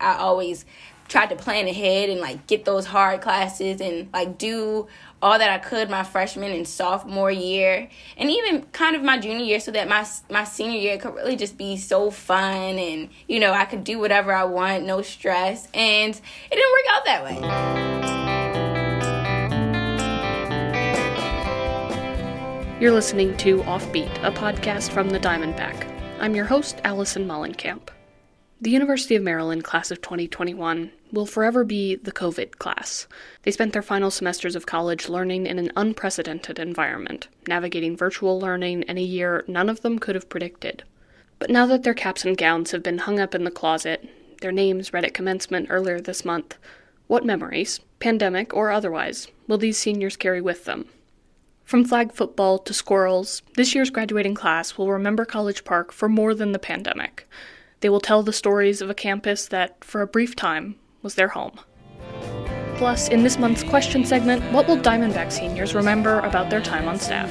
I always tried to plan ahead and like get those hard classes and like do all that I could my freshman and sophomore year and even kind of my junior year so that my my senior year could really just be so fun and you know I could do whatever I want no stress and it didn't work out that way. You're listening to Offbeat, a podcast from the Diamondback. I'm your host, Allison Mollenkamp. The University of Maryland class of 2021 will forever be the COVID class. They spent their final semesters of college learning in an unprecedented environment, navigating virtual learning in a year none of them could have predicted. But now that their caps and gowns have been hung up in the closet, their names read at commencement earlier this month, what memories, pandemic or otherwise, will these seniors carry with them? From flag football to squirrels, this year's graduating class will remember College Park for more than the pandemic. They will tell the stories of a campus that, for a brief time, was their home. Plus, in this month's question segment, what will Diamondback seniors remember about their time on staff?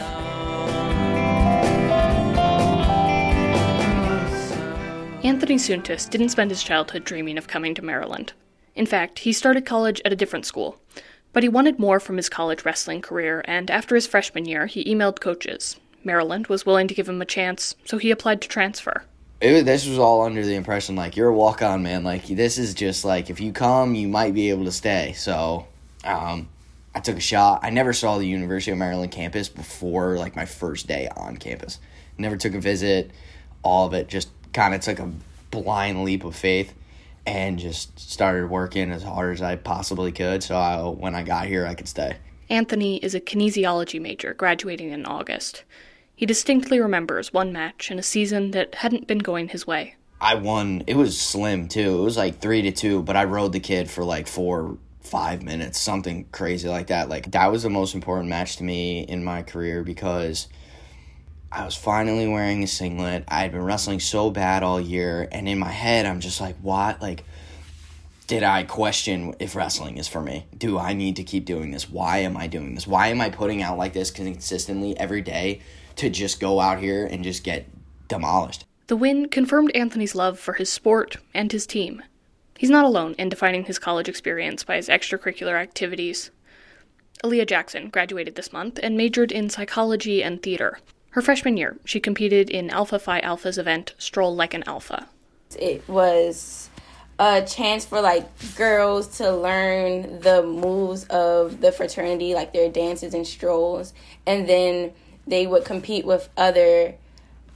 Anthony Suntis didn't spend his childhood dreaming of coming to Maryland. In fact, he started college at a different school. But he wanted more from his college wrestling career, and after his freshman year, he emailed coaches. Maryland was willing to give him a chance, so he applied to transfer it, this was all under the impression like you're a walk on man. Like this is just like if you come, you might be able to stay. So, um, I took a shot. I never saw the University of Maryland campus before like my first day on campus. Never took a visit. All of it just kind of took a blind leap of faith and just started working as hard as I possibly could. So I, when I got here, I could stay. Anthony is a kinesiology major, graduating in August. He distinctly remembers one match in a season that hadn't been going his way. I won. It was slim too. It was like three to two, but I rode the kid for like four, five minutes, something crazy like that. Like that was the most important match to me in my career because I was finally wearing a singlet. I had been wrestling so bad all year, and in my head, I'm just like, what? Like, did I question if wrestling is for me? Do I need to keep doing this? Why am I doing this? Why am I putting out like this consistently every day? to just go out here and just get demolished. The win confirmed Anthony's love for his sport and his team. He's not alone in defining his college experience by his extracurricular activities. Aaliyah Jackson graduated this month and majored in psychology and theater. Her freshman year, she competed in Alpha Phi Alpha's event Stroll Like an Alpha. It was a chance for like girls to learn the moves of the fraternity, like their dances and strolls, and then they would compete with other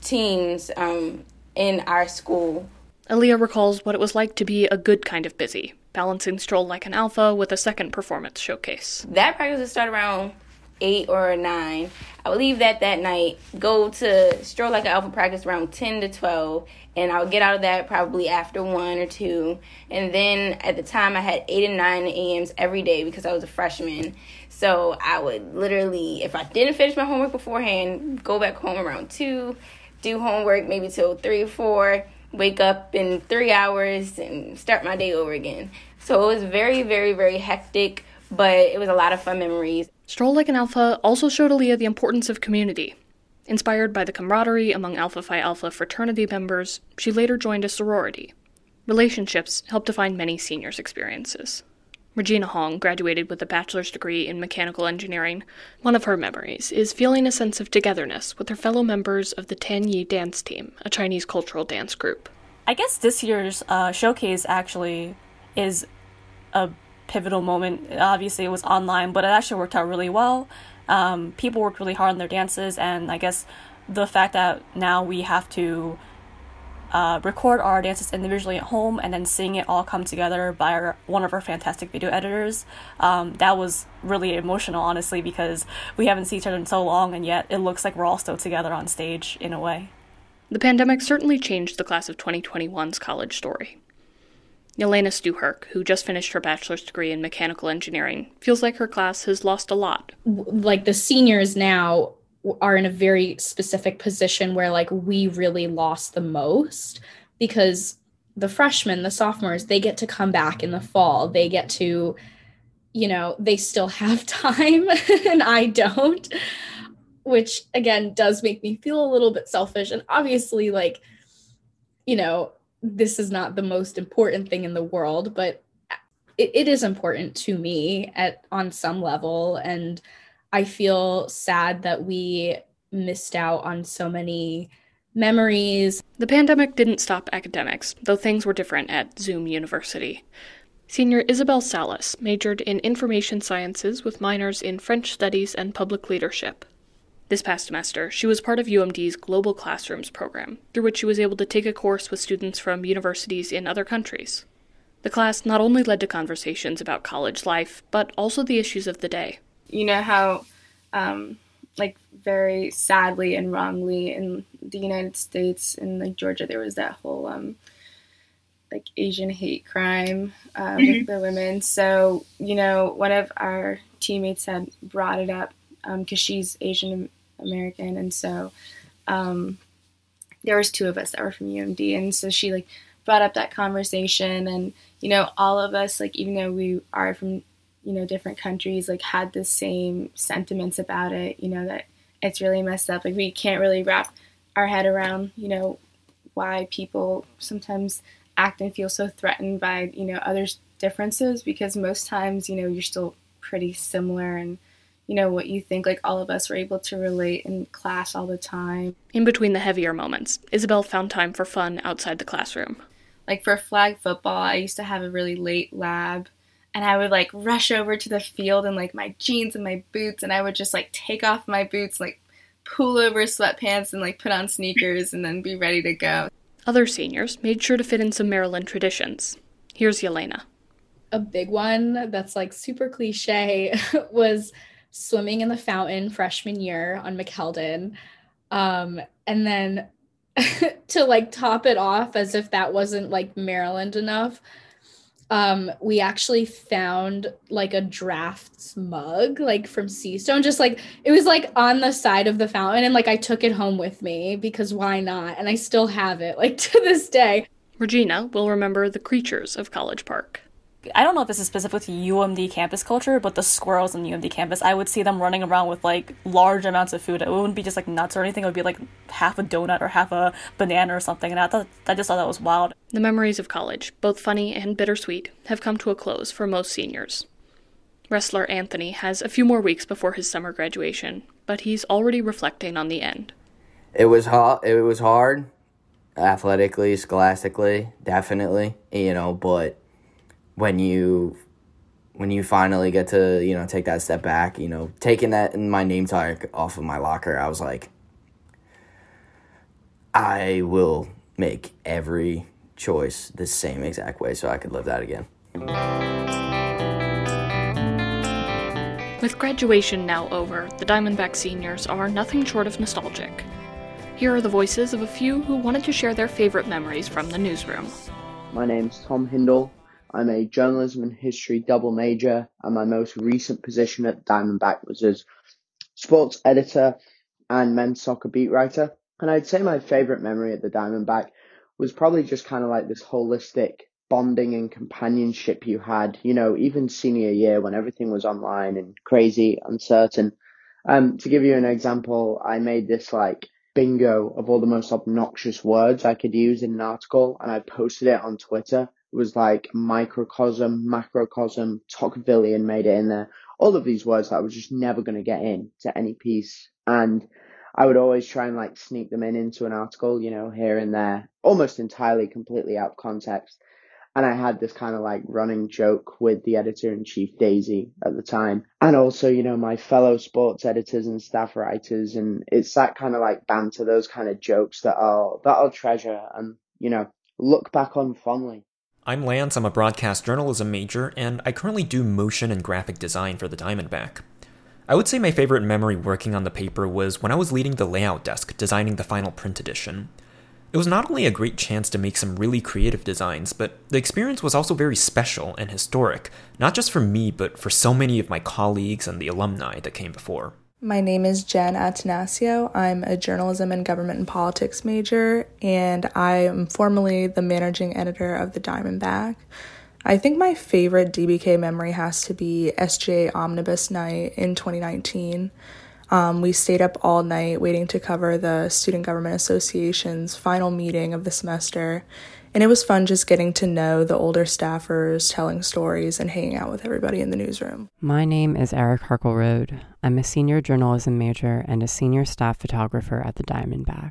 teams um, in our school. Aaliyah recalls what it was like to be a good kind of busy, balancing Stroll Like an Alpha with a second performance showcase. That practice would start around 8 or a 9. I would leave that that night, go to Stroll Like an Alpha practice around 10 to 12, and I would get out of that probably after 1 or 2. And then at the time, I had 8 and 9 a.m.s every day because I was a freshman. So I would literally, if I didn't finish my homework beforehand, go back home around two, do homework maybe till three or four, wake up in three hours and start my day over again. So it was very, very, very hectic, but it was a lot of fun memories. Stroll Like an Alpha also showed Aaliyah the importance of community. Inspired by the camaraderie among Alpha Phi Alpha fraternity members, she later joined a sorority. Relationships helped define many seniors' experiences. Regina Hong graduated with a bachelor's degree in mechanical engineering. One of her memories is feeling a sense of togetherness with her fellow members of the Tanyi dance team, a Chinese cultural dance group. I guess this year's uh, showcase actually is a pivotal moment. Obviously, it was online, but it actually worked out really well. Um, people worked really hard on their dances, and I guess the fact that now we have to uh, record our dances individually at home and then seeing it all come together by our, one of our fantastic video editors. Um, that was really emotional, honestly, because we haven't seen each other in so long, and yet it looks like we're all still together on stage in a way. The pandemic certainly changed the class of 2021's college story. Yelena Stuherk, who just finished her bachelor's degree in mechanical engineering, feels like her class has lost a lot. Like the seniors now are in a very specific position where like we really lost the most because the freshmen, the sophomores, they get to come back in the fall. They get to, you know, they still have time and I don't, which again does make me feel a little bit selfish. And obviously, like, you know, this is not the most important thing in the world, but it, it is important to me at on some level. And I feel sad that we missed out on so many memories. The pandemic didn't stop academics, though things were different at Zoom University. Senior Isabel Salas majored in information sciences with minors in French studies and public leadership. This past semester, she was part of UMD's Global Classrooms program, through which she was able to take a course with students from universities in other countries. The class not only led to conversations about college life, but also the issues of the day. You know how, um, like, very sadly and wrongly in the United States, in like Georgia, there was that whole um, like Asian hate crime uh, mm-hmm. with the women. So you know, one of our teammates had brought it up because um, she's Asian American, and so um, there was two of us that were from UMD, and so she like brought up that conversation, and you know, all of us like even though we are from you know different countries, like had the same sentiments about it. You know that it's really messed up. Like we can't really wrap our head around you know why people sometimes act and feel so threatened by you know others differences because most times you know you're still pretty similar and you know, what you think. Like all of us were able to relate in class all the time. In between the heavier moments, Isabel found time for fun outside the classroom. Like for flag football, I used to have a really late lab and I would like rush over to the field in like my jeans and my boots and I would just like take off my boots, like pull over sweatpants and like put on sneakers and then be ready to go. Other seniors made sure to fit in some Maryland traditions. Here's Yelena. A big one that's like super cliche was swimming in the fountain freshman year on McKeldin. Um, and then to like top it off, as if that wasn't like Maryland enough, um, we actually found like a drafts mug like from Seastone. Just like it was like on the side of the fountain, and like I took it home with me because why not? And I still have it like to this day. Regina will remember the creatures of College Park. I don't know if this is specific to UMD campus culture, but the squirrels on UMD campus, I would see them running around with like large amounts of food. It wouldn't be just like nuts or anything. It would be like half a donut or half a banana or something. And I thought I just thought that was wild. The memories of college, both funny and bittersweet, have come to a close for most seniors. Wrestler Anthony has a few more weeks before his summer graduation, but he's already reflecting on the end. It was hard. It was hard, athletically, scholastically, definitely. You know, but when you when you finally get to you know take that step back you know taking that in my name tag off of my locker i was like i will make every choice the same exact way so i could live that again. With graduation now over the diamondback seniors are nothing short of nostalgic. Here are the voices of a few who wanted to share their favorite memories from the newsroom. My name's tom hindle I'm a journalism and history double major, and my most recent position at Diamondback was as sports editor and men's soccer beat writer. And I'd say my favorite memory at the Diamondback was probably just kind of like this holistic bonding and companionship you had, you know, even senior year when everything was online and crazy, uncertain. Um, to give you an example, I made this like bingo of all the most obnoxious words I could use in an article and I posted it on Twitter was like microcosm, macrocosm, Tocquevillian made it in there. All of these words that I was just never going to get in to any piece. And I would always try and like sneak them in into an article, you know, here and there, almost entirely completely out of context. And I had this kind of like running joke with the editor in chief Daisy at the time. And also, you know, my fellow sports editors and staff writers. And it's that kind of like banter, those kind of jokes that I'll, that I'll treasure and, you know, look back on fondly. I'm Lance, I'm a broadcast journalism major, and I currently do motion and graphic design for the Diamondback. I would say my favorite memory working on the paper was when I was leading the layout desk designing the final print edition. It was not only a great chance to make some really creative designs, but the experience was also very special and historic, not just for me, but for so many of my colleagues and the alumni that came before. My name is Jen Atanasio. I'm a journalism and government and politics major, and I am formerly the managing editor of the Diamondback. I think my favorite DBK memory has to be SGA Omnibus Night in 2019. Um, we stayed up all night waiting to cover the Student Government Association's final meeting of the semester, And it was fun just getting to know the older staffers, telling stories, and hanging out with everybody in the newsroom. My name is Eric Harkleroad. I'm a senior journalism major and a senior staff photographer at the Diamondback.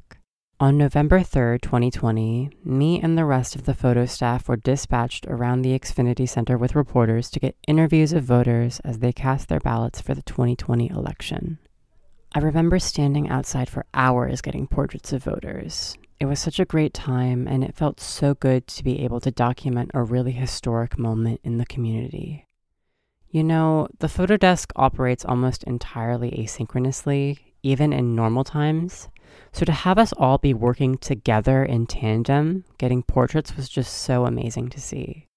On November 3rd, 2020, me and the rest of the photo staff were dispatched around the Xfinity Center with reporters to get interviews of voters as they cast their ballots for the 2020 election. I remember standing outside for hours getting portraits of voters, it was such a great time, and it felt so good to be able to document a really historic moment in the community. You know, the photo desk operates almost entirely asynchronously, even in normal times. So to have us all be working together in tandem, getting portraits was just so amazing to see.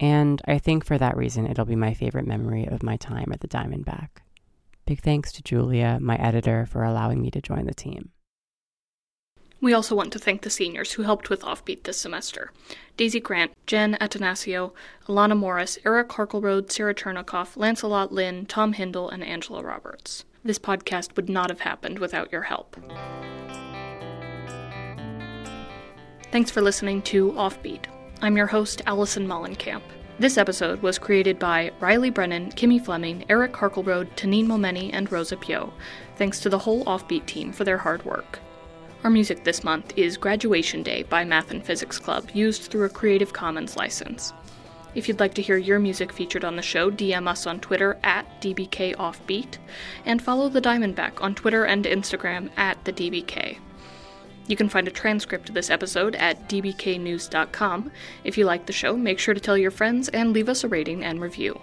And I think for that reason, it'll be my favorite memory of my time at the Diamondback. Big thanks to Julia, my editor, for allowing me to join the team. We also want to thank the seniors who helped with Offbeat this semester Daisy Grant, Jen Atanasio, Alana Morris, Eric Harkleroad, Sarah Chernikoff, Lancelot Lynn, Tom Hindle, and Angela Roberts. This podcast would not have happened without your help. Thanks for listening to Offbeat. I'm your host, Allison Mollenkamp. This episode was created by Riley Brennan, Kimmy Fleming, Eric Harkleroad, Tanine Momeni, and Rosa Pio. Thanks to the whole Offbeat team for their hard work. Our music this month is Graduation Day by Math and Physics Club, used through a Creative Commons license. If you'd like to hear your music featured on the show, DM us on Twitter at DBKOffbeat, and follow the Diamondback on Twitter and Instagram at the DBK. You can find a transcript of this episode at dbknews.com. If you like the show, make sure to tell your friends and leave us a rating and review.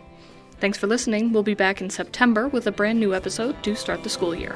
Thanks for listening. We'll be back in September with a brand new episode to start the school year.